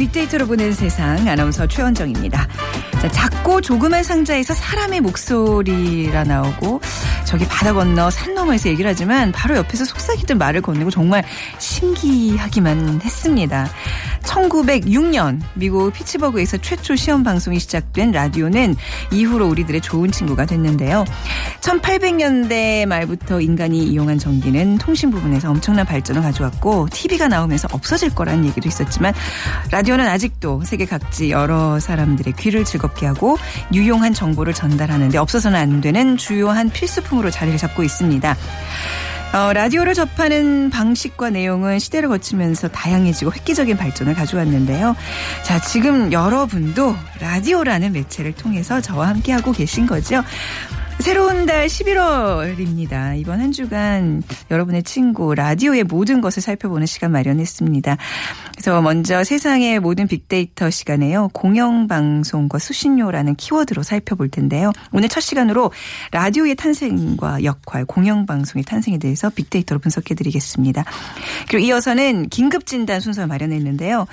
빅데이터로 보는 세상 아나운서 최원정입니다. 자, 작고 조그만 상자에서 사람의 목소리가 나오고 저기 바다 건너 산 너머에서 얘기를 하지만 바로 옆에서 속삭이던 말을 건네고 정말 신기하기만 했습니다. 1906년 미국 피츠버그에서 최초 시험 방송이 시작된 라디오는 이후로 우리들의 좋은 친구가 됐는데요. 1800년대 말부터 인간이 이용한 전기는 통신 부분에서 엄청난 발전을 가져왔고 TV가 나오면서 없어질 거라는 얘기도 있었지만 라디오는 아직도 세계 각지 여러 사람들의 귀를 즐겁게 하고 유용한 정보를 전달하는데 없어서는 안 되는 주요한 필수품으로 자리를 잡고 있습니다. 어, 라디오를 접하는 방식과 내용은 시대를 거치면서 다양해지고 획기적인 발전을 가져왔는데요. 자, 지금 여러분도 라디오라는 매체를 통해서 저와 함께하고 계신 거죠. 새로운 달 11월입니다. 이번 한 주간 여러분의 친구 라디오의 모든 것을 살펴보는 시간 마련했습니다. 그래서 먼저 세상의 모든 빅데이터 시간에요. 공영방송과 수신료라는 키워드로 살펴볼 텐데요. 오늘 첫 시간으로 라디오의 탄생과 역할, 공영방송의 탄생에 대해서 빅데이터로 분석해 드리겠습니다. 그리고 이어서는 긴급진단 순서 마련했는데요.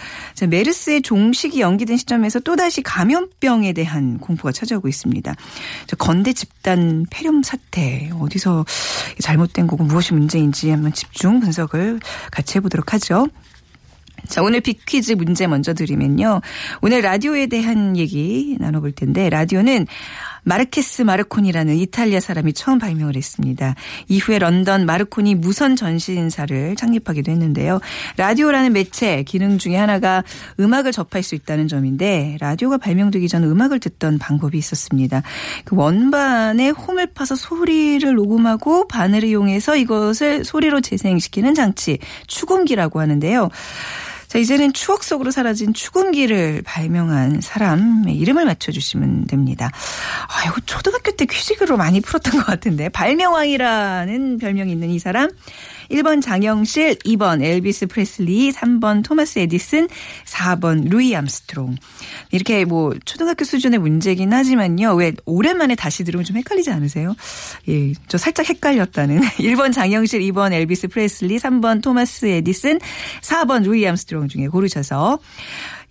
메르스의 종식이 연기된 시점에서 또다시 감염병에 대한 공포가 찾아오고 있습니다. 건대 집단 폐렴 사태 어디서 잘못된 거고 무엇이 문제인지 한번 집중 분석을 같이 해보도록 하죠. 자, 오늘 빅퀴즈 문제 먼저 드리면요. 오늘 라디오에 대한 얘기 나눠볼 텐데, 라디오는 마르케스 마르코니라는 이탈리아 사람이 처음 발명을 했습니다. 이후에 런던 마르코니 무선 전신사를 창립하기도 했는데요. 라디오라는 매체 기능 중에 하나가 음악을 접할 수 있다는 점인데 라디오가 발명되기 전 음악을 듣던 방법이 있었습니다. 그 원반에 홈을 파서 소리를 녹음하고 바늘을 이용해서 이것을 소리로 재생시키는 장치 축음기라고 하는데요. 자, 이제는 추억 속으로 사라진 축음기를 발명한 사람의 이름을 맞춰주시면 됩니다. 아, 이거 초등학교 때 퀴즈로 많이 풀었던 것 같은데. 발명왕이라는 별명이 있는 이 사람. 1번 장영실, 2번 엘비스 프레슬리, 3번 토마스 에디슨, 4번 루이 암스트롱. 이렇게 뭐 초등학교 수준의 문제긴 하지만요. 왜 오랜만에 다시 들으면 좀 헷갈리지 않으세요? 예, 저 살짝 헷갈렸다는. 1번 장영실, 2번 엘비스 프레슬리, 3번 토마스 에디슨, 4번 루이 암스트롱 중에 고르셔서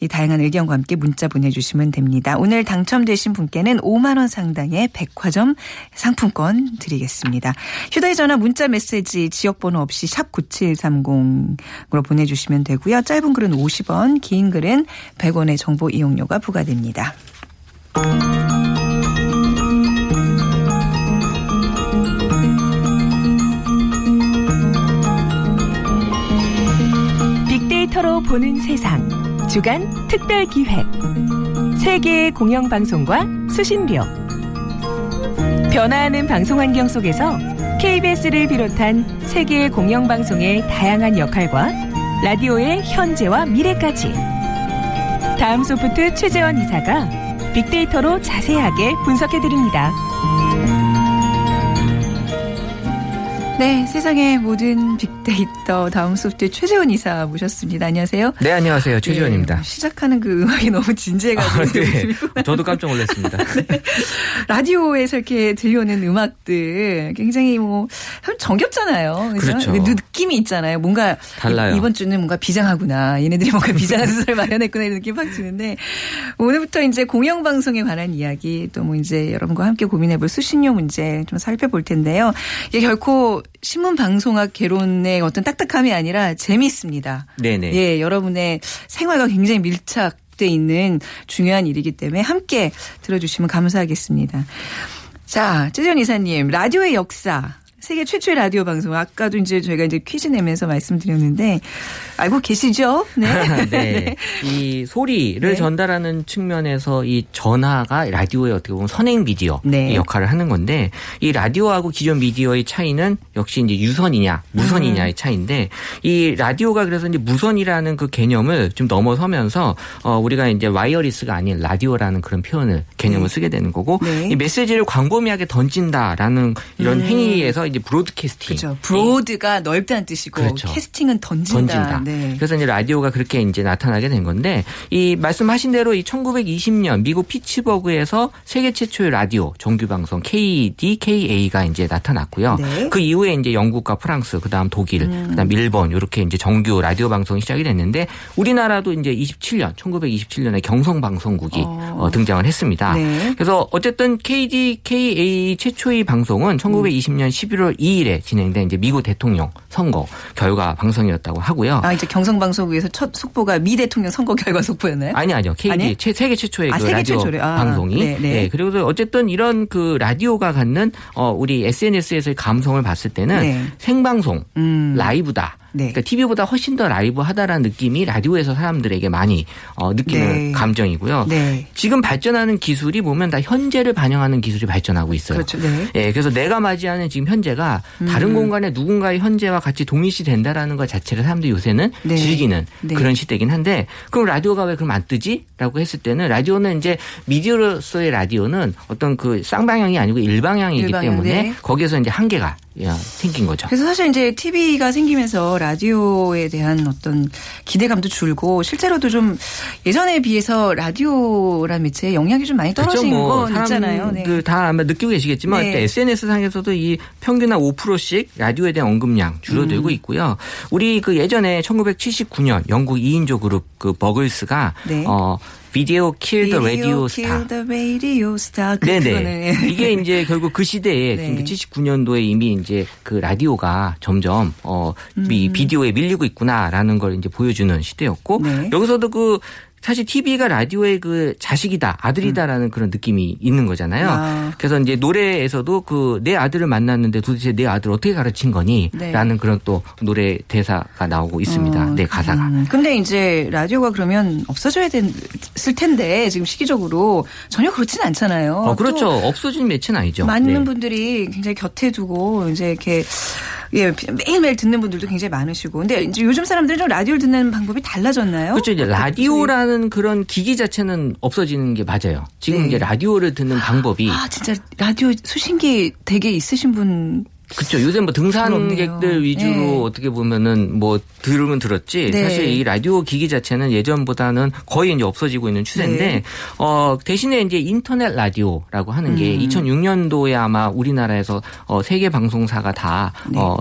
이 다양한 의견과 함께 문자 보내주시면 됩니다. 오늘 당첨되신 분께는 5만 원 상당의 백화점 상품권 드리겠습니다. 휴대전화 문자 메시지 지역번호 없이 샵 9730으로 보내주시면 되고요. 짧은 글은 50원, 긴 글은 100원의 정보 이용료가 부과됩니다. 빅데이터로 보는 세상. 주간 특별 기획. 세계의 공영 방송과 수신료. 변화하는 방송 환경 속에서 KBS를 비롯한 세계의 공영 방송의 다양한 역할과 라디오의 현재와 미래까지. 다음 소프트 최재원 이사가 빅데이터로 자세하게 분석해 드립니다. 네, 세상의 모든 빅데이터 다음 소프트 최재원 이사 모셨습니다. 안녕하세요. 네, 안녕하세요. 최재원입니다. 네, 시작하는 그 음악이 너무 진지해가지고. 아, 네. 저도 깜짝 놀랐습니다. 네. 라디오에서 이렇게 들려오는 음악들 굉장히 뭐 정겹잖아요. 그렇죠. 그 느낌이 있잖아요. 뭔가 달라요. 이번 주는 뭔가 비장하구나. 얘네들이 뭔가 비장한 수를 마련했구나 이런 느낌 확 드는데 오늘부터 이제 공영방송에 관한 이야기 또 뭐 이제 여러분과 함께 고민해볼 수신료 문제 좀 살펴볼 텐데요. 이게 결코 신문 방송학 개론의 어떤 딱딱함이 아니라 재미있습니다. 네네. 예, 여러분의 생활과 굉장히 밀착 돼 있는 중요한 일이기 때문에 함께 들어주시면 감사하겠습니다. 자, 최전 이사님, 라디오의 역사 세계 최초의 라디오 방송. 아까도 이제 저희가 이제 퀴즈 내면서 말씀드렸는데 알고 계시죠? 네. 네. 네. 이 소리를 네. 전달하는 측면에서 이 전화가 라디오의 어떻게 보면 선행 미디어 네. 역할을 하는 건데 이 라디오하고 기존 미디어의 차이는 역시 이제 유선이냐 무선이냐의 음. 차이인데 이 라디오가 그래서 이제 무선이라는 그 개념을 좀 넘어서면서 어 우리가 이제 wireless가 아닌 라디오라는 그런 표현을 개념을 네. 쓰게 되는 거고 네. 이 메시지를 광범위하게 던진다라는 이런 음. 행위에서 이제 broadcasting. 그렇죠. broad가 넓다는 뜻이고 그렇죠. casting은 던진다. 던진다. 네. 그래서 이제 라디오가 그렇게 이제 나타나게 된 건데 이 말씀하신 대로 이 1920년 미국 피츠버그에서 세계 최초의 라디오 정규 방송 KDKA가 이제 나타났고요. 네. 그 이후에 이제 영국과 프랑스, 그다음 독일, 음. 그다음 일본 이렇게 이제 정규 라디오 방송이 시작이 됐는데 우리나라도 이제 27년 1927년에 경성 방송국이 어. 어, 등장을 했습니다. 네. 그래서 어쨌든 KDKA 최초의 방송은 1920년 11월 2일에 진행된 이제 미국 대통령 선거 결과 방송이었다고 하고요. 아 이제 경성 방송국에서 첫 속보가 미 대통령 선거 결과 속보였나요? 아니 아니요. KD 최, 세계 최초의 아, 그 세계 라디오 최초래. 아, 방송이. 네, 네. 네, 그리고 어쨌든 이런 그 라디오가 갖는 어 우리 SNS에서의 감성을 봤을 때는 네. 생방송 음. 라이브다. 네. 그러니까 TV보다 훨씬 더 라이브하다라는 느낌이 라디오에서 사람들에게 많이 어, 느끼는 네. 감정이고요. 네. 지금 발전하는 기술이 보면 다 현재를 반영하는 기술이 발전하고 있어요. 그렇죠. 네. 예, 그래서 내가 맞이하는 지금 현재가 음. 다른 공간에 누군가의 현재와 같이 동일시 된다라는 것 자체를 사람들이 요새는 네. 즐기는 네. 그런 시대긴 한데 그럼 라디오가 왜 그럼 안 뜨지?라고 했을 때는 라디오는 이제 미디어로서의 라디오는 어떤 그 쌍방향이 아니고 일방향이기 일방향, 때문에 네. 거기에서 이제 한계가 생긴 거죠. 그래서 사실 이제 TV가 생기면서 라디오에 대한 어떤 기대감도 줄고 실제로도 좀 예전에 비해서 라디오란 매체의 영향이 좀 많이 떨어진 그렇죠. 뭐 건 있잖아요. 네. 다 아마 느끼고 계시겠지만 네. SNS 상에서도 이 평균 한 5%씩 라디오에 대한 언급량 줄어들고 음. 있고요. 우리 그 예전에 1979년 영국 2인조 그룹 그 버글스가 네. 어 Video Killed the Radio Star. radio star. 그 네네. 이게 이제 결국 그 시대에 네. 79년도에 이미 이제 그 라디오가 점점 어 음. 비디오에 밀리고 있구나라는 걸 이제 보여주는 시대였고 네. 여기서도 그 사실 TV가 라디오의 그 자식이다, 아들이다라는 음. 그런 느낌이 있는 거잖아요. 아. 그래서 이제 노래에서도 그 내 아들을 만났는데 도대체 내 아들 어떻게 가르친 거니? 네. 라는 그런 또 노래 대사가 나오고 있습니다. 어, 네, 가사가. 음. 근데 이제 라디오가 그러면 없어져야 됐을 텐데 지금 시기적으로 전혀 그렇지는 않잖아요. 어, 그렇죠. 없어진 매체는 아니죠. 많은 네. 분들이 굉장히 곁에 두고 이제 이렇게 예, 매일매일 듣는 분들도 굉장히 많으시고. 근데 이제 요즘 사람들은 좀 라디오를 듣는 방법이 달라졌나요? 그렇죠. 이제 라디오라는 그런 기기 자체는 없어지는 게 맞아요. 지금 네. 이제 라디오를 듣는 방법이. 아, 진짜 라디오 수신기 되게 있으신 분 그렇죠. 요새 뭐 등산객들 위주로 네. 어떻게 보면은 뭐 들으면 들었지. 네. 사실 이 라디오 기기 자체는 예전보다는 거의 이제 없어지고 있는 추세인데 네. 어 대신에 이제 인터넷 라디오라고 하는 게 음. 2006년도에 아마 우리나라에서 어 세계 방송사가 다어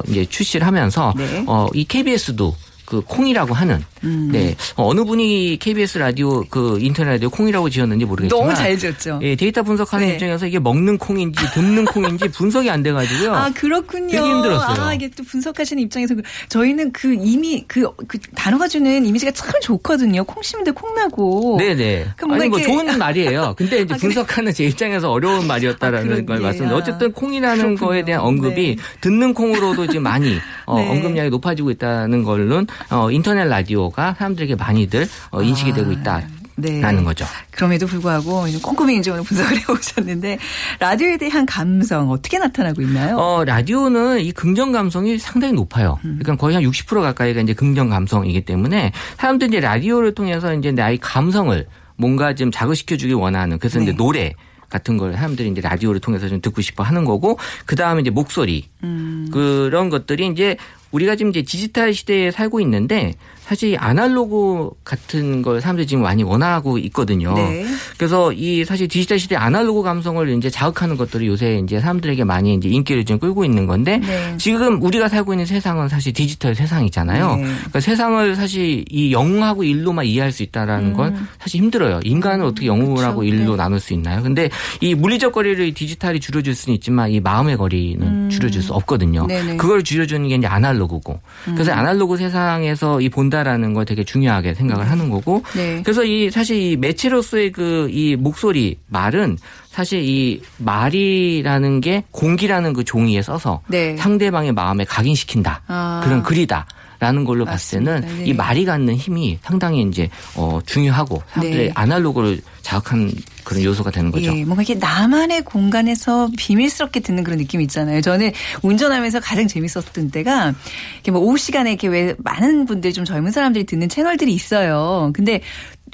네. 이제 출시를 하면서 네. 어이 KBS도 그 콩이라고 하는 음. 네 어느 분이 KBS 라디오 그 인터넷 라디오 콩이라고 지었는지 모르겠지만 너무 잘 지었죠. 예 데이터 분석하는 네. 입장에서 이게 먹는 콩인지 듣는 콩인지 분석이 안 돼가지고요. 아 그렇군요. 되게 힘들었어요. 아 이게 또 분석하시는 입장에서 그, 저희는 그 이미 그, 그 단어가 주는 이미지가 참 좋거든요. 콩 심는데 콩 나고. 네네. 아니 뭐 좋은 말이에요. 근데 이제 아, 분석하는 제 입장에서 어려운 말이었다라는 아, 걸 말씀드려. 어쨌든 콩이라는 그렇군요. 거에 대한 언급이 네. 듣는 콩으로도 지금 많이 어, 네. 언급량이 높아지고 있다는 걸로는 어, 인터넷 라디오가 사람들에게 많이들 어, 인식이 아. 되고 있다. 네. 라는 거죠. 그럼에도 불구하고 꼼꼼히 이제 오늘 분석을 해오셨는데 라디오에 대한 감성 어떻게 나타나고 있나요? 어 라디오는 이 긍정 감성이 상당히 높아요. 음. 그러니까 거의 한 60% 가까이가 이제 긍정 감성이기 때문에 사람들이 이제 라디오를 통해서 이제 나의 감성을 뭔가 좀 자극시켜주기 원하는 그래서 네. 이제 노래 같은 걸 사람들이 이제 라디오를 통해서 좀 듣고 싶어 하는 거고 그 다음에 이제 목소리 음. 그런 것들이 이제 우리가 지금 이제 디지털 시대에 살고 있는데 사실 아날로그 같은 걸 사람들이 지금 많이 원하고 있거든요. 네. 그래서 이 사실 디지털 시대 아날로그 감성을 이제 자극하는 것들이 요새 이제 사람들에게 많이 이제 인기를 좀 끌고 있는 건데 네. 지금 우리가 살고 있는 세상은 사실 디지털 세상이잖아요. 네. 그러니까 세상을 사실 이 영하고 일로만 이해할 수 있다라는 음. 건 사실 힘들어요. 인간을 음. 어떻게 영하고 일로 네. 나눌 수 있나요? 근데 이 물리적 거리를 디지털이 줄여줄 수는 있지만 이 마음의 거리는 음. 줄여줄 수 없거든요. 그걸 줄여주는 게 이제 아날로그고. 그래서 음. 아날로그 세상에서 이 본다 된다라는 걸 되게 중요하게 생각을 하는 거고. 네. 그래서 이 사실 이 매체로서의 그 이 목소리 말은 사실 이 말이라는 게 공기라는 그 종이에 써서 네. 상대방의 마음에 각인시킨다. 아. 그런 글이다. 라는 걸로 맞습니다. 봤을 때는 네. 이 말이 갖는 힘이 상당히 이제 어 중요하고 사람들의 네. 아날로그를 자극한 그런 요소가 되는 거죠. 예, 뭔가 이렇게 나만의 공간에서 비밀스럽게 듣는 그런 느낌이 있잖아요. 저는 운전하면서 가장 재밌었던 때가 이렇게 뭐 오후 시간에 이렇게 왜 많은 분들 좀 젊은 사람들이 듣는 채널들이 있어요. 근데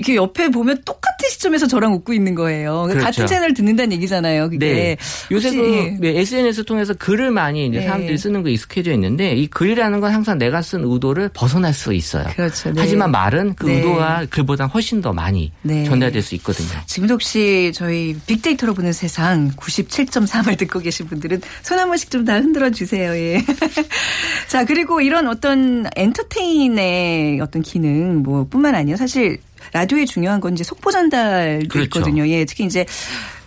이렇게 옆에 보면 똑같은 시점에서 저랑 웃고 있는 거예요. 그렇죠. 같은 채널 듣는다는 얘기잖아요. 그게. 네. 요새 그 네, SNS 통해서 글을 많이 이제 네. 사람들이 쓰는 거 익숙해져 있는데 이 글이라는 건 항상 내가 쓴 의도를 벗어날 수 있어요. 그렇죠. 네. 하지만 말은 그 네. 의도가 글보다 훨씬 더 많이 네. 전달될 수 있거든요. 지금도 혹시 저희 빅데이터로 보는 세상 97.3을 듣고 계신 분들은 손 한 번씩 좀 다 흔들어 주세요. 예. 자, 그리고 이런 어떤 엔터테인의 어떤 기능 뭐 뿐만 아니라 사실 라디오의 중요한 건 이제 속보 전달도 그렇죠. 있거든요. 예, 특히 이제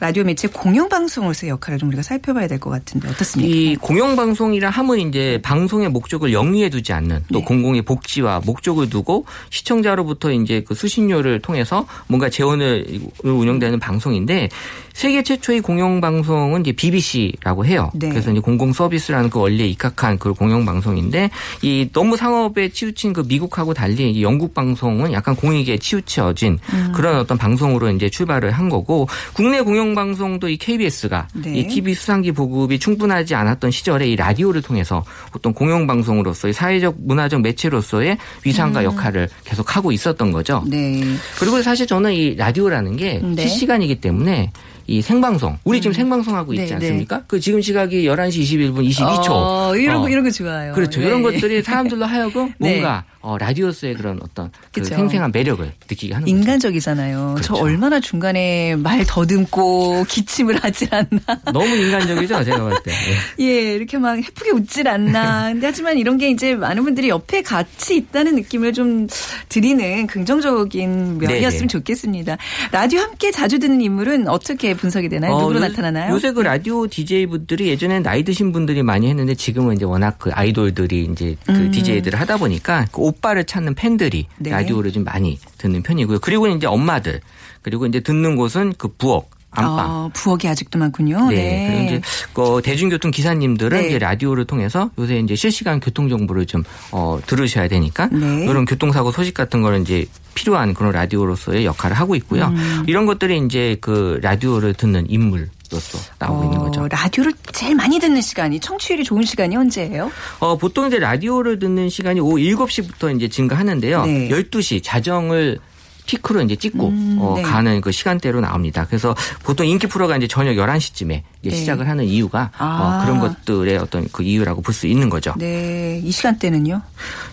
라디오 매체 공영방송으로서의 역할을 좀 우리가 살펴봐야 될 것 같은데 어떻습니까? 이 공영방송이라 함은 이제 방송의 목적을 영리해 두지 않는 또 네. 공공의 복지와 목적을 두고 시청자로부터 이제 그 수신료를 통해서 뭔가 재원을 운영되는 방송인데 세계 최초의 공영방송은 이제 BBC라고 해요. 네. 그래서 이제 공공 서비스라는 그 원리에 입각한 그 공영방송인데 이 너무 상업에 치우친 그 미국하고 달리 영국 방송은 약간 공익에 치우쳐진 음. 그런 어떤 방송으로 이제 출발을 한 거고 국내 공영 방송도 이 KBS가 네. 이 TV 수상기 보급이 충분하지 않았던 시절에 이 라디오를 통해서 어떤 공영방송으로서의 사회적 문화적 매체로서의 위상과 음. 역할을 계속 하고 있었던 거죠. 네. 그리고 사실 저는 이 라디오라는 게 네. 실시간이기 때문에 이 생방송 우리 지금 음. 생방송하고 있지 네, 네. 않습니까? 네. 그 지금 시각이 11시 21분 22초. 어, 이런 어. 거 이런 거 좋아요. 그렇죠. 네. 이런 것들이 사람들로 하여금 네. 뭔가 어, 라디오스의 그런 어떤 그 생생한 매력을 느끼게 하는 인간적이잖아요. 그렇죠. 저 얼마나 중간에 말 더듬고 기침을 하질 않나. 너무 인간적이죠, 제가 볼 때. 예. 예, 이렇게 막 해프게 웃질 않나. 근데 하지만 이런 게 이제 많은 분들이 옆에 같이 있다는 느낌을 좀 드리는 긍정적인 면이었으면 네네. 좋겠습니다. 라디오 함께 자주 듣는 인물은 어떻게 분석이 되나요? 어, 누구로 요, 나타나나요? 요새 그 라디오 DJ 분들이 예전에 나이 드신 분들이 많이 했는데 지금은 이제 워낙 그 아이돌들이 이제 그 음. DJ들을 하다 보니까 그 오빠를 찾는 팬들이 네. 라디오를 좀 많이 듣는 편이고요. 그리고 이제 엄마들 그리고 이제 듣는 곳은 그 부엌 안방. 아, 부엌이 아직도 많군요. 네. 네. 그리고 이제 그 대중교통 기사님들은 네. 이제 라디오를 통해서 요새 이제 실시간 교통 정보를 좀 어, 들으셔야 되니까 네. 이런 교통사고 소식 같은 거는 이제 필요한 그런 라디오로서의 역할을 하고 있고요. 음. 이런 것들이 이제 그 라디오를 듣는 인물 로서 나오고 어, 있는 거죠. 라디오를 제일 많이 듣는 시간이 청취율이 좋은 시간이 언제예요? 어, 보통 이제 라디오를 듣는 시간이 오후 7시부터 이제 증가하는데요. 네. 12시 자정을 피크로 이제 찍고 음, 어, 네. 가는 그 시간대로 나옵니다. 그래서 보통 인기 프로가 이제 저녁 11시쯤에 이제 네. 시작을 하는 이유가 어, 아. 어, 그런 것들의 어떤 그 이유라고 볼 수 있는 거죠. 네. 이 시간대는요?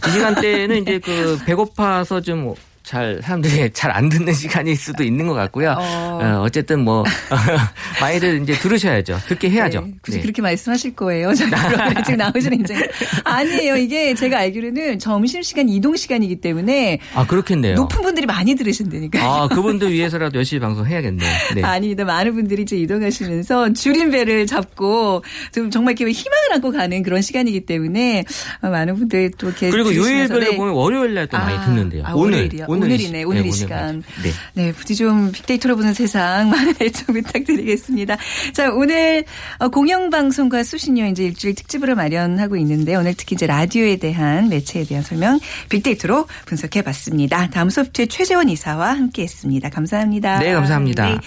이 시간대는 이제 그 배고파서 좀 잘 사람들이 잘 안 듣는 시간일 수도 있는 것 같고요. 어. 어 쨌든 뭐 많이들 이제 들으셔야죠. 듣게 해야죠. 네, 굳이 네. 그렇게 말씀하실 거예요. 지금 나오시는 인제 아니에요. 이게 제가 알기로는 점심 시간 이동 시간이기 때문에 아 그렇겠네요. 높은 분들이 많이 들으신다니까. 아 그분들 위해서라도 열심히 방송 해야겠네. 네. 아닙니다. 많은 분들이 이제 이동하시면서 줄임배를 잡고 좀 정말 이렇게 희망을 안고 가는 그런 시간이기 때문에 많은 분들이 또 이렇게 그리고 요일별로 네. 보면 월요일 날또 많이 아, 듣는데요. 아, 오늘 오늘 오늘 이네. 오늘 네, 이 시간. 네. 네, 부디 좀 빅데이터로 보는 세상 많은 애청 부탁드리겠습니다. 자, 오늘 어, 공영방송과 수신료 이제 일주일 특집으로 마련하고 있는데 오늘 특히 이제 라디오에 대한 매체에 대한 설명 빅데이터로 분석해 봤습니다. 다음 소프트의 최재원 이사와 함께 했습니다. 감사합니다. 네, 감사합니다. 네.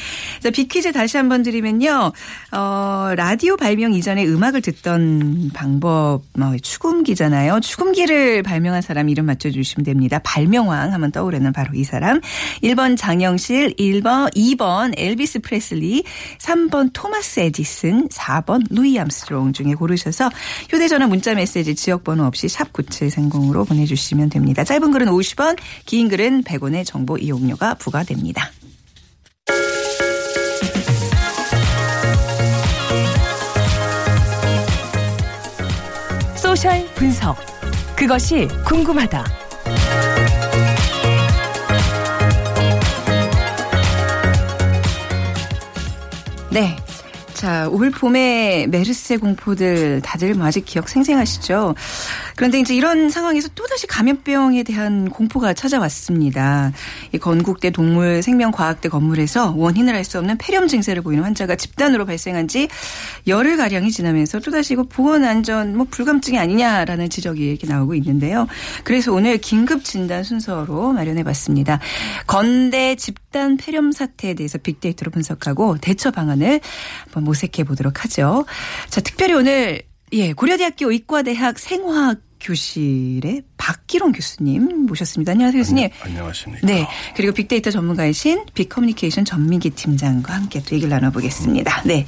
자, 빅퀴즈 다시 한번 드리면요. 어, 라디오 발명 이전에 음악을 듣던 방법, 뭐, 축음기잖아요. 축음기를 발명한 사람 이름 맞춰주시면 됩니다. 발명왕 한번 떠오르는 바로 이 사람. 1번 장영실, 1번, 2번 엘비스 프레슬리, 3번 토마스 에디슨, 4번 루이 암스트롱 중에 고르셔서 휴대전화 문자 메시지 지역번호 없이 샵 9730으로 보내주시면 됩니다. 짧은 글은 50원, 긴 글은 100원의 정보 이용료가 부과됩니다. 소셜 분석. 그것이 궁금하다. 네. 자, 올 봄에 메르스 공포들 다들 뭐 아직 기억 생생하시죠? 그런데 이제 이런 상황에서 또다시 감염병에 대한 공포가 찾아왔습니다. 이 건국대 동물 생명과학대 건물에서 원인을 알 수 없는 폐렴 증세를 보이는 환자가 집단으로 발생한 지 열흘 가량이 지나면서 또다시 이거 보건 안전 뭐 불감증이 아니냐라는 지적이 이렇게 나오고 있는데요. 그래서 오늘 긴급 진단 순서로 마련해 봤습니다. 건대 집단 폐렴 사태에 대해서 빅데이터로 분석하고 대처 방안을 한번 모색해 보도록 하죠. 자, 특별히 오늘 예, 고려대학교 의과대학 생화학 교실의 박기론 교수님 모셨습니다. 안녕하세요, 교수님. 안녕, 안녕하십니까. 네. 그리고 빅데이터 전문가이신 빅커뮤니케이션 전민기 팀장과 함께 또 얘기를 나눠보겠습니다. 네.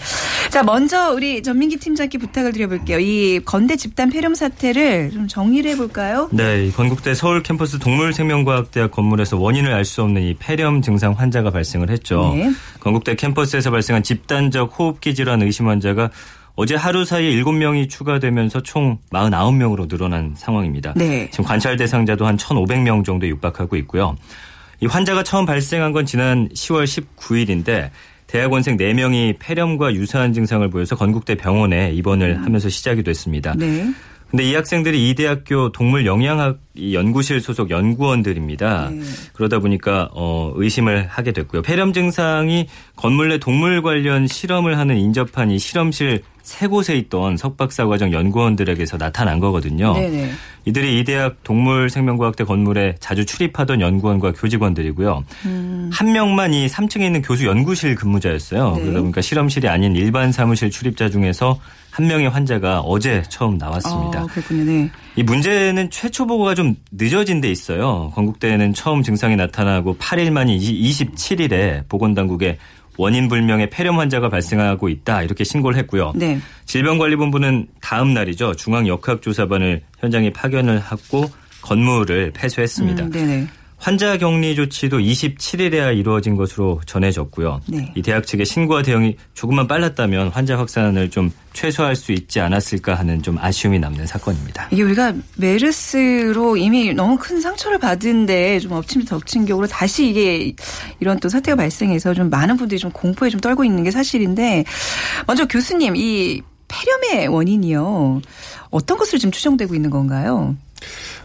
자, 먼저 우리 전민기 팀장께 부탁을 드려볼게요. 이 건대 집단 폐렴 사태를 좀 정리를 해볼까요? 네. 건국대 서울 캠퍼스 동물생명과학대학 건물에서 원인을 알 수 없는 이 폐렴 증상 환자가 발생을 했죠. 네. 건국대 캠퍼스에서 발생한 집단적 호흡기 질환 의심 환자가 어제 하루 사이에 7명이 추가되면서 총 49명으로 늘어난 상황입니다. 네. 지금 관찰 대상자도 한 1,500명 정도 육박하고 있고요. 이 환자가 처음 발생한 건 지난 10월 19일인데 대학원생 4명이 폐렴과 유사한 증상을 보여서 건국대 병원에 입원을 음. 하면서 시작이 됐습니다. 네. 근데 이 학생들이 이 대학교 동물 영양학 연구실 소속 연구원들입니다. 네. 그러다 보니까 어 의심을 하게 됐고요. 폐렴 증상이 건물 내 동물 관련 실험을 하는 인접한 이 실험실 세 곳에 있던 석박사 과정 연구원들에게서 나타난 거거든요. 네네. 이들이 이 대학 동물생명과학대 건물에 자주 출입하던 연구원과 교직원들이고요. 음. 한 명만 이 3층에 있는 교수 연구실 근무자였어요. 네. 그러다 보니까 실험실이 아닌 일반 사무실 출입자 중에서 한 명의 환자가 어제 처음 나왔습니다. 아, 그렇군요. 네. 이 문제는 최초 보고가 좀 늦어진 데 있어요. 건국대는 처음 증상이 나타나고 8일 만인 27일에 보건당국에 원인 불명의 폐렴 환자가 발생하고 있다 이렇게 신고를 했고요. 네. 질병관리본부는 다음 날이죠 중앙 역학조사반을 현장에 파견을 하고 건물을 폐쇄했습니다. 음, 환자 격리 조치도 27일에야 이루어진 것으로 전해졌고요. 네. 이 대학 측의 신고와 대응이 조금만 빨랐다면 환자 확산을 좀 최소화할 수 있지 않았을까 하는 좀 아쉬움이 남는 사건입니다. 이게 우리가 메르스로 이미 너무 큰 상처를 받은데 좀 엎친 덮친 격으로 다시 이게 이런 또 사태가 발생해서 좀 많은 분들이 좀 공포에 좀 떨고 있는 게 사실인데 먼저 교수님 이 폐렴의 원인이요. 어떤 것을 지금 추정되고 있는 건가요?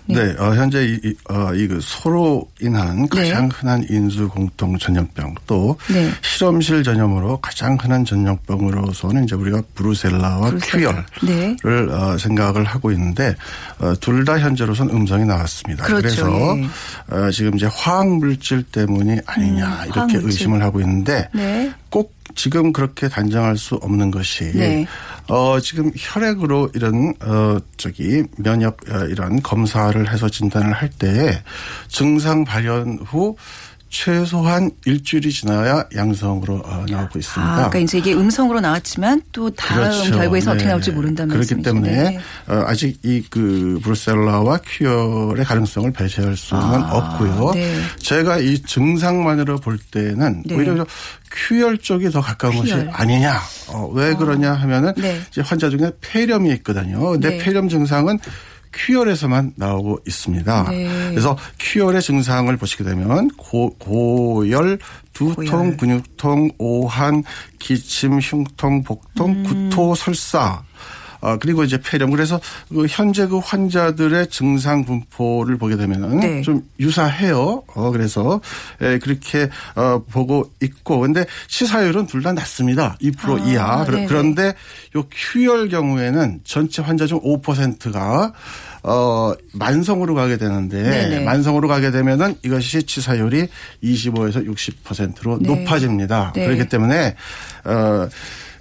네, 네 어, 현재 이, 이, 어, 이그 서로 인한 가장 네. 흔한 인수 공통 전염병 또 네. 실험실 전염으로 가장 흔한 전염병으로서는 이제 우리가 브루셀라와 브루셀라. 퀴열을 네. 어, 생각을 하고 있는데 어, 둘 다 현재로선 음성이 나왔습니다. 그렇죠. 그래서 네. 어, 지금 이제 화학 물질 때문이 아니냐 음, 이렇게 의심을 하고 있는데 네. 꼭 지금 그렇게 단정할 수 없는 것이 네. 어 지금 혈액으로 이런 어 저기 면역 어, 이런 검사를 해서 진단을 할 때 증상 발현 후 최소한 일주일이 지나야 양성으로 어, 나오고 있습니다. 아, 그러니까 이제 이게 음성으로 나왔지만 또 다음 그렇죠. 결과에서 네. 어떻게 나올지 모른다는 그렇기 말씀이시네. 때문에 어, 아직 이 그 브루셀라와 큐어의 가능성을 배제할 수는 아, 없고요. 네. 제가 이 증상만으로 볼 때는 네. 오히려 큐열 쪽이 더 가까운 큐열. 것이 아니냐. 어, 왜 아. 그러냐 하면은 네. 이제 환자 중에 폐렴이 있거든요. 근데 네. 폐렴 증상은 큐열에서만 나오고 있습니다. 네. 그래서 큐열의 증상을 보시게 되면 고, 고열, 두통, 고열. 근육통, 오한, 기침, 흉통, 복통, 음. 구토, 설사 어, 그리고 이제 폐렴. 그래서 그 현재 그 환자들의 증상 분포를 보게 되면은 네. 좀 유사해요. 어, 그래서 예, 그렇게 어, 보고 있고. 근데 치사율은 둘 다 낮습니다. 2% 아, 이하. 네네. 그런데 요 Q열 경우에는 전체 환자 중 5%가 어, 만성으로 가게 되는데 네네. 만성으로 가게 되면은 이것이 치사율이 25에서 60%로 네. 높아집니다. 네. 그렇기 때문에 어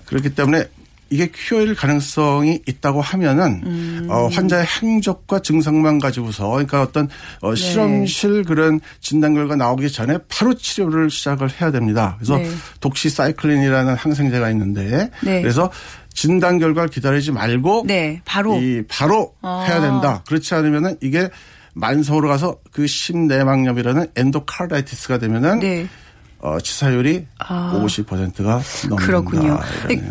그렇기 때문에 이게 QOL 가능성이 있다고 하면은 음. 어, 환자의 행적과 증상만 가지고서 그러니까 어떤 어, 네. 실험실 그런 진단 결과 나오기 전에 바로 치료를 시작을 해야 됩니다. 그래서 네. 독시사이클린이라는 항생제가 있는데 네. 그래서 진단 결과를 기다리지 말고 네. 바로 이 바로 아. 해야 된다. 그렇지 않으면은 이게 만성으로 가서 그 심내막염이라는 엔도카르다이티스가 되면은 네. 어, 치사율이 아. 50%가 넘는다. 그렇군요.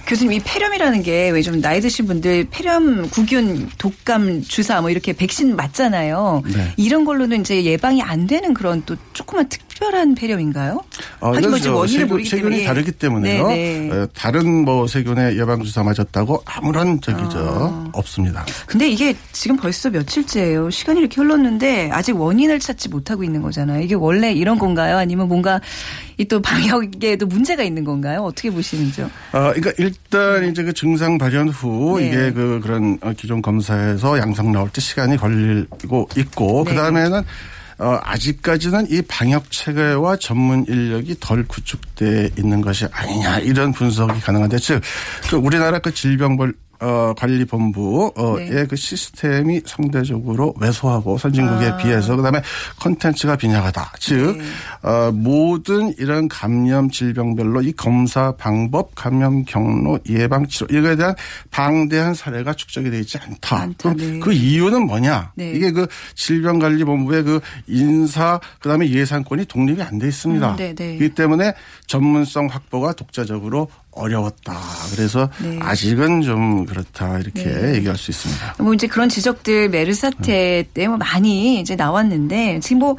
교수님 이 폐렴이라는 게 왜 좀 나이 드신 분들 폐렴, 구균, 독감 주사 뭐 이렇게 백신 맞잖아요. 네. 이런 걸로는 이제 예방이 안 되는 그런 또 조그만 특 별한 폐렴인가요? 아, 하긴 뭐 원인을 모르기 세균이 때문에. 다르기 때문에요. 네네. 네. 어, 다른 뭐 세균의 예방 주사 맞았다고 아무런 저기죠 아. 없습니다. 근데 이게 지금 벌써 며칠째예요. 시간이 이렇게 흘렀는데 아직 원인을 찾지 못하고 있는 거잖아요. 이게 원래 이런 건가요? 아니면 뭔가 이 또 방역에도 문제가 있는 건가요? 어떻게 보시는지요? 아, 그러니까 일단 이제 그 증상 발현 후 네. 이게 그 그런 어, 기존 검사에서 양성 나올 때 시간이 걸리고 있고 네. 그 다음에는 어, 아직까지는 이 방역 체계와 전문 인력이 덜 구축돼 있는 것이 아니냐 이런 분석이 가능한데 즉 그 우리나라 그 질병 어, 관리본부의 네. 그 시스템이 상대적으로 왜소하고 선진국에 아. 비해서 그다음에 컨텐츠가 빈약하다. 즉 네. 어, 모든 이런 감염 질병별로 이 검사 방법, 감염 경로, 예방 치료 이거에 대한 방대한 사례가 축적이 되어 있지 않다. 않다 네. 그 이유는 뭐냐? 네. 이게 그 질병관리본부의 그 인사 그다음에 예산권이 독립이 안 돼 있습니다. 음, 네, 네. 그렇기 때문에 전문성 확보가 독자적으로 어려웠다. 그래서 네. 아직은 좀 그렇다 이렇게 네. 얘기할 수 있습니다. 뭐 이제 그런 지적들 메르스 사태 때 뭐 많이 이제 나왔는데 지금 뭐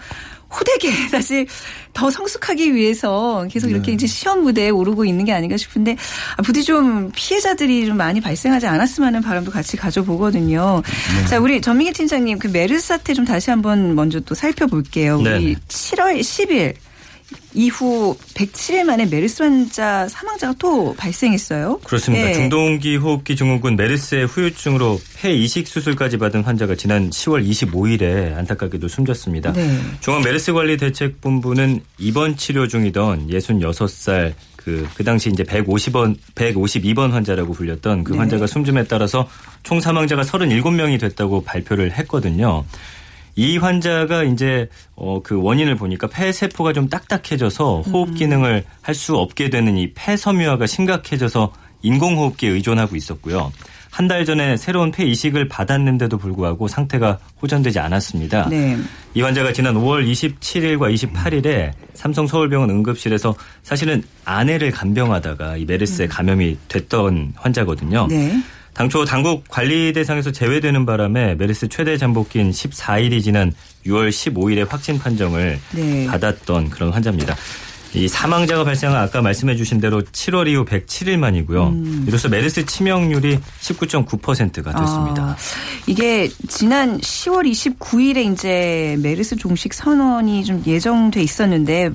호되게 사실 더 성숙하기 위해서 계속 네. 이렇게 이제 시험 무대에 오르고 있는 게 아닌가 싶은데 아, 부디 좀 피해자들이 좀 많이 발생하지 않았으면 하는 바람도 같이 가져보거든요. 네. 자, 우리 전민기 팀장님 그 메르스 사태 좀 다시 한번 먼저 또 살펴볼게요. 우리 7월 10일 이후 107일 만에 메르스 환자 사망자가 또 발생했어요. 그렇습니다. 네. 중동기 호흡기 증후군 메르스의 후유증으로 폐 이식 수술까지 받은 환자가 지난 10월 25일에 안타깝게도 숨졌습니다. 네. 중앙 메르스 관리 대책본부는 입원 치료 중이던 66살 그, 그 당시 이제 150원, 152번 환자라고 불렸던 그 네. 환자가 숨짐에 따라서 총 사망자가 37명이 됐다고 발표를 했거든요. 이 환자가 이제 어 그 원인을 보니까 폐 세포가 좀 딱딱해져서 호흡 기능을 할 수 없게 되는 이 폐섬유화가 심각해져서 인공호흡기에 의존하고 있었고요. 한 달 전에 새로운 폐 이식을 받았는데도 불구하고 상태가 호전되지 않았습니다. 네. 이 환자가 지난 5월 27일과 28일에 삼성 서울병원 응급실에서 사실은 아내를 간병하다가 이 메르스에 음. 감염이 됐던 환자거든요. 네. 당초 당국 관리 대상에서 제외되는 바람에 메르스 최대 잠복기인 14일이 지난 6월 15일에 확진 판정을 네. 받았던 그런 환자입니다. 이 사망자가 발생한 아까 말씀해 주신 대로 7월 이후 107일 만이고요. 음. 이로써 메르스 치명률이 19.9%가 됐습니다. 아, 이게 지난 10월 29일에 이제 메르스 종식 선언이 좀 예정돼 있었는데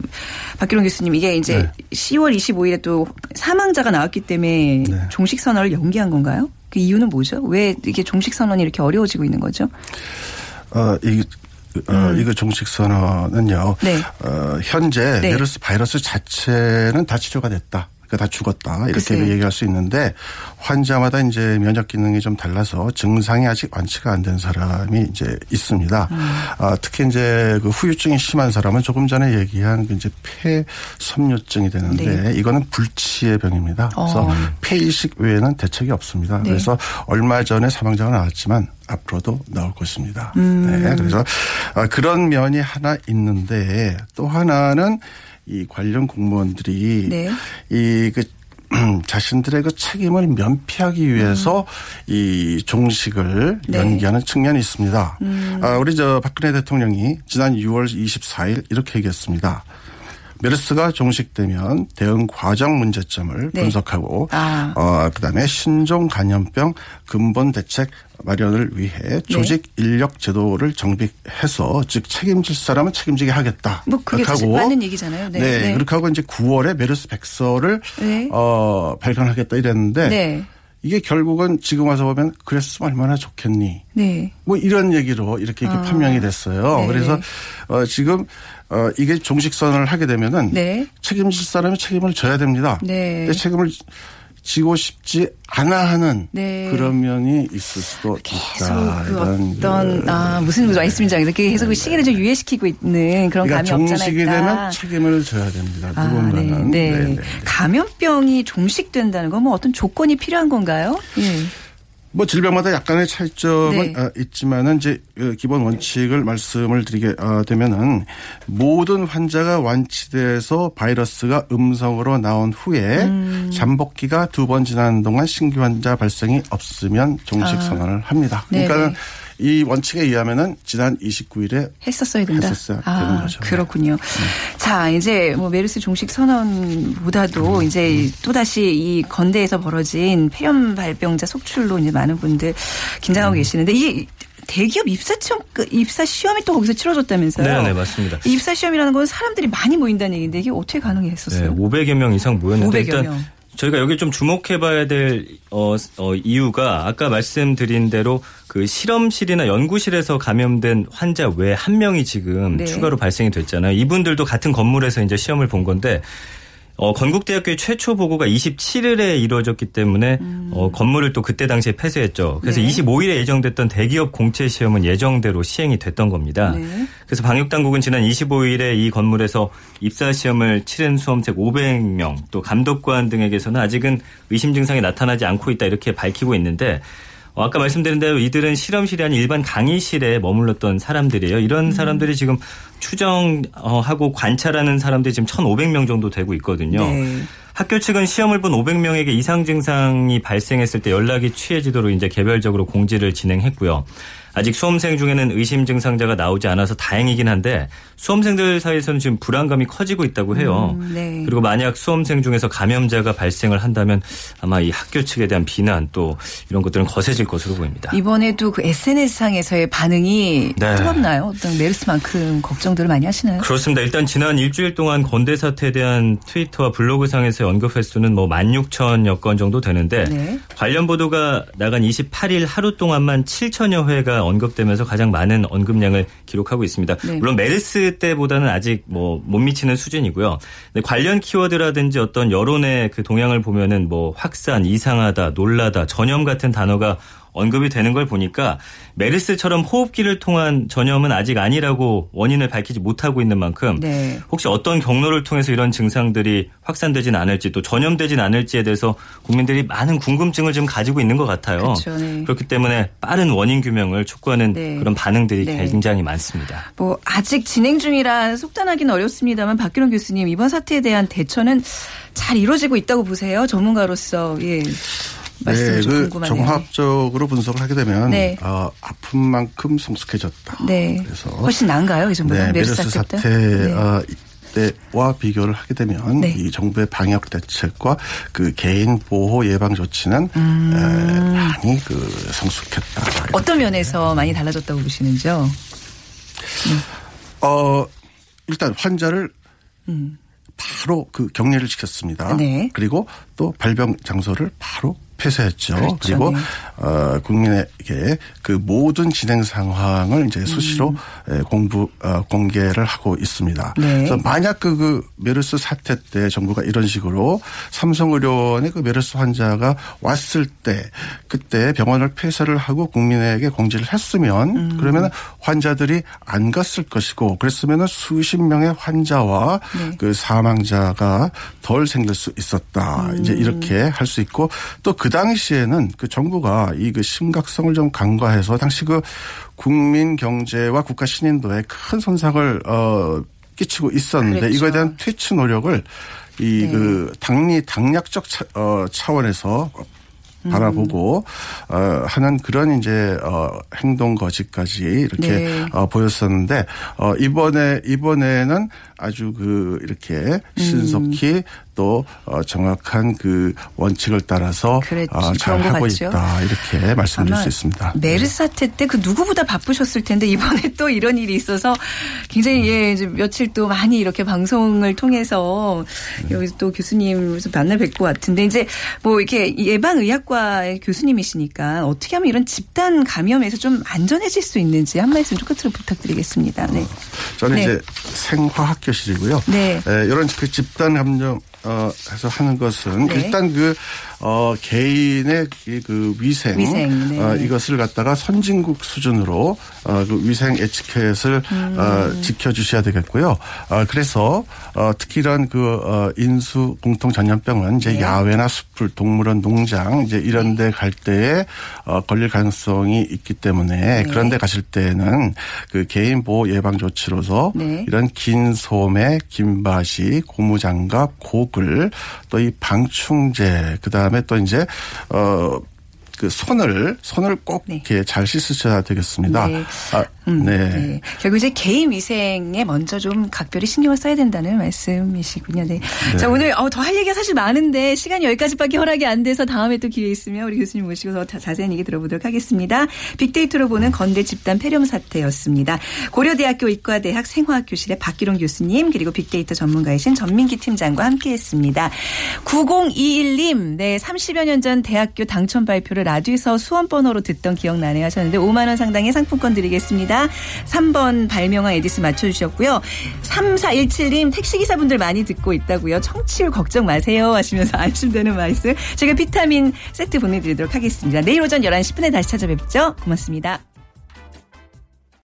박기룡 교수님 이게 이제 네. 10월 25일에 또 사망자가 나왔기 때문에 네. 종식 선언을 연기한 건가요? 그 이유는 뭐죠? 왜 이게 종식 선언이 이렇게 어려워지고 있는 거죠? 어, 이 어, 음. 이거 종식 선언은요. 네. 어, 현재 네. 메르스 바이러스 자체는 다 치료가 됐다. 그러니까 다 죽었다 이렇게 글쎄요. 얘기할 수 있는데 환자마다 이제 면역 기능이 좀 달라서 증상이 아직 완치가 안 된 사람이 이제 있습니다. 음. 아, 특히 이제 그 후유증이 심한 사람은 조금 전에 얘기한 그 이제 폐섬유증이 되는데 네. 이거는 불치의 병입니다. 그래서 어. 폐이식 외에는 대책이 없습니다. 네. 그래서 얼마 전에 사망자가 나왔지만 앞으로도 나올 것입니다. 음. 네. 그래서 아, 그런 면이 하나 있는데 또 하나는 이 관련 공무원들이 네. 이그 자신들의 그 책임을 면피하기 위해서 음. 이 종식을 네. 연기하는 측면이 있습니다. 음. 아, 우리 저 박근혜 대통령이 지난 6월 24일 이렇게 얘기했습니다. 메르스가 종식되면 대응 과정 문제점을 네. 분석하고 아. 어, 그다음에 신종 감염병 근본 대책 마련을 위해 네. 조직 네. 인력 제도를 정비해서 즉 책임질 사람은 책임지게 하겠다. 뭐 그게 하고 맞는 얘기잖아요. 네. 네. 네. 그렇게 하고 이제 9월에 메르스 백서를 네. 어, 발간하겠다 이랬는데 네. 이게 결국은 지금 와서 보면 그랬으면 얼마나 좋겠니. 네. 뭐 이런 얘기로 이렇게, 이렇게 아. 판명이 됐어요. 네. 그래서 어, 지금 어, 이게 종식선언을 하게 되면은 네. 책임질 사람이 책임을 져야 됩니다. 네. 책임을 지고 싶지 않아 하는 네. 그런 면이 있을 수도 있다. 그 어떤 아 무슨 말씀인지 알겠다. 계속 그 시기를 좀 유예시키고 있는 그런 그러니까 감이 없잖아 종식이 되면 책임을 져야 됩니다. 아, 누군가는. 네. 네. 네. 감염병이 종식된다는 건 뭐 어떤 조건이 필요한 건가요? 예. 뭐 질병마다 약간의 차이점은 네. 아, 있지만은 이제 그 기본 원칙을 말씀을 드리게 아, 되면은 모든 환자가 완치돼서 바이러스가 음성으로 나온 후에 음. 잠복기가 두 번 지난 동안 신규 환자 발생이 없으면 종식 아. 선언을 합니다. 그러니까 이 원칙에 의하면은 지난 29일에 했었어야 된다. 했었어야 아, 되는 거죠. 그렇군요. 네. 자, 이제 뭐 메르스 종식 선언보다도 음. 이제 또 다시 이 건대에서 벌어진 폐렴 발병자 속출로 이제 많은 분들 긴장하고 음. 계시는데 이 대기업 입사 시험 그 입사 시험이 또 거기서 치러졌다면서요? 네, 네, 맞습니다. 입사 시험이라는 건 사람들이 많이 모인다는 얘기인데 이게 어떻게 가능했었어요? 네, 500여 명 이상 모였는데 500여 일단 명. 저희가 여기 좀 주목해봐야 될 어, 어, 이유가 아까 말씀드린 대로 그 실험실이나 연구실에서 감염된 환자 외 한 명이 지금 네. 추가로 발생이 됐잖아요. 이분들도 같은 건물에서 이제 시험을 본 건데 어, 건국대학교의 최초 보고가 27일에 이루어졌기 때문에 음. 어, 건물을 또 그때 당시에 폐쇄했죠. 그래서 네. 25일에 예정됐던 대기업 공채 시험은 예정대로 시행이 됐던 겁니다. 네. 그래서 방역 당국은 지난 25일에 이 건물에서 입사 시험을 치른 수험생 500명 또 감독관 등에게서는 아직은 의심 증상이 나타나지 않고 있다 이렇게 밝히고 있는데 어, 아까 말씀드린 대로 이들은 실험실이 아닌 일반 강의실에 머물렀던 사람들이에요. 이런 음. 사람들이 지금 추정하고 관찰하는 사람들이 지금 1,500명 정도 되고 있거든요. 네. 학교 측은 시험을 본 500명에게 이상 증상이 발생했을 때 연락이 취해지도록 이제 개별적으로 공지를 진행했고요. 아직 수험생 중에는 의심 증상자가 나오지 않아서 다행이긴 한데 수험생들 사이에서는 지금 불안감이 커지고 있다고 해요. 음, 네. 그리고 만약 수험생 중에서 감염자가 발생을 한다면 아마 이 학교 측에 대한 비난 또 이런 것들은 거세질 것으로 보입니다. 이번에도 그 SNS상에서의 반응이 네. 뜨겁나요? 어떤 메르스만큼 걱정들을 많이 하시나요? 그렇습니다. 일단 지난 일주일 동안 건대 사태에 대한 트위터와 블로그 상에서의 언급 횟수는 뭐 16,000여 건 정도 되는데 네. 관련 보도가 나간 28일 하루 동안만 7천여 회가 언급되면서 가장 많은 언급량을 기록하고 있습니다. 네. 물론 메르스 때보다는 아직 뭐 못 미치는 수준이고요. 관련 키워드라든지 어떤 여론의 그 동향을 보면은 뭐 확산, 이상하다, 놀라다, 전염 같은 단어가 언급이 되는 걸 보니까 메르스처럼 호흡기를 통한 전염은 아직 아니라고 원인을 밝히지 못하고 있는 만큼 네. 혹시 어떤 경로를 통해서 이런 증상들이 확산되진 않을지 또 전염되진 않을지에 대해서 국민들이 많은 궁금증을 좀 가지고 있는 것 같아요. 그렇죠, 네. 그렇기 때문에 빠른 원인 규명을 촉구하는 네. 그런 반응들이 네. 굉장히 많습니다. 뭐 아직 진행 중이라 속단하기는 어렵습니다만 박기론 교수님 이번 사태에 대한 대처는 잘 이루어지고 있다고 보세요. 전문가로서 예. 네, 그 종합적으로 분석을 하게 되면 네. 어, 아픈 만큼 성숙해졌다. 네. 그래서 훨씬 나은가요, 이 정도면? 네, 메르스 사태 네. 어, 때와 비교를 하게 되면 네. 이 정부의 방역 대책과 그 개인 보호 예방 조치는 음. 에, 많이 그 성숙했다. 어떤 면에서 많이 달라졌다고 보시는지요? 어 일단 환자를 음. 바로 그 격리를 시켰습니다. 네. 그리고 또 발병 장소를 바로 폐쇄했죠. 그렇죠. 그리고 네. 어, 국민에게 그 모든 진행 상황을 이제 수시로 음. 공부 어, 공개를 하고 있습니다. 네. 그래서 만약 그, 그 메르스 사태 때 정부가 이런 식으로 삼성의료원의 그 메르스 환자가 왔을 때 그때 병원을 폐쇄를 하고 국민에게 공지를 했으면 음. 그러면 환자들이 안 갔을 것이고 그랬으면 수십 명의 환자와 네. 그 사망자가 덜 생길 수 있었다. 음. 이제 이렇게 할 수 있고 또그 당시에는 그 정부가 이 그 심각성을 좀 간과해서 당시 그 국민 경제와 국가 신인도에 큰 손상을 어 끼치고 있었는데 그랬죠. 이거에 대한 퇴치 노력을 이그 네. 당리 당략적 차, 어, 차원에서 바라보고 음. 어, 하는 그런 이제 어, 행동 거지까지 이렇게 네. 어, 보였었는데 어, 이번에 이번에는 아주 그 이렇게 신속히 음. 또 어, 정확한 그 원칙을 따라서 어, 잘 하고 있다 이렇게 말씀드릴 수 있습니다. 메르스 사태 때 그 누구보다 바쁘셨을 텐데 이번에 또 이런 일이 있어서 굉장히 예 며칠 또 많이 이렇게 방송을 통해서 네. 여기 또 교수님 만나 뵙고 같은데 이제 뭐 이렇게 예방 의학과의 교수님이시니까 어떻게 하면 이런 집단 감염에서 좀 안전해질 수 있는지 한 말씀 좀 끝으로 부탁드리겠습니다. 네. 어, 저는 네. 이제 생화학 교실이고요. 네. 에, 이런 그 집단 감염 어, 해서 하는 것은 네. 일단 그 어, 개인의 그 위생, 위생 네. 어, 이것을 갖다가 선진국 수준으로 어, 그 위생 에티켓을 음. 어, 지켜주셔야 되겠고요. 어, 그래서 어, 특히 이런 그 어, 인수 공통 전염병은 이제 네. 야외나 숲을 동물원 농장 이제 이런 데 갈 때에 어, 걸릴 가능성이 있기 때문에 네. 그런 데 가실 때는 그 개인 보호 예방 조치로서 네. 이런 긴 소매, 긴 바지, 고무장갑, 고글 또 이 방충제 그다음 그다음에 또 이제 어 그 손을 손을 꼭 네. 이렇게 잘 씻으셔야 되겠습니다. 네. 아, 음, 네. 네. 결국 이제 개인 위생에 먼저 좀 각별히 신경을 써야 된다는 말씀이시군요. 네. 네. 자 오늘 어, 더 할 얘기가 사실 많은데 시간이 여기까지밖에 허락이 안 돼서 다음에 또 기회 있으면 우리 교수님 모시고 더 자세한 얘기 들어보도록 하겠습니다. 빅데이터로 보는 건대 집단 폐렴 사태였습니다. 고려대학교 의과대학 생화학교실의 박기론 교수님 그리고 빅데이터 전문가이신 전민기 팀장과 함께했습니다. 9021님, 네 30여 년 전 대학교 당첨 발표를 라디오에서 수험 번호로 듣던 기억나네요 하셨는데 5만 원 상당의 상품권 드리겠습니다. 하겠습니다. 3번 발명왕 에디스 맞춰주셨고요. 3417님 택시기사분들 많이 듣고 있다고요. 청취율 걱정 마세요 하시면서 안심되는 말씀. 제가 비타민 세트 보내드리도록 하겠습니다. 내일 오전 11시 10분에 다시 찾아뵙죠. 고맙습니다.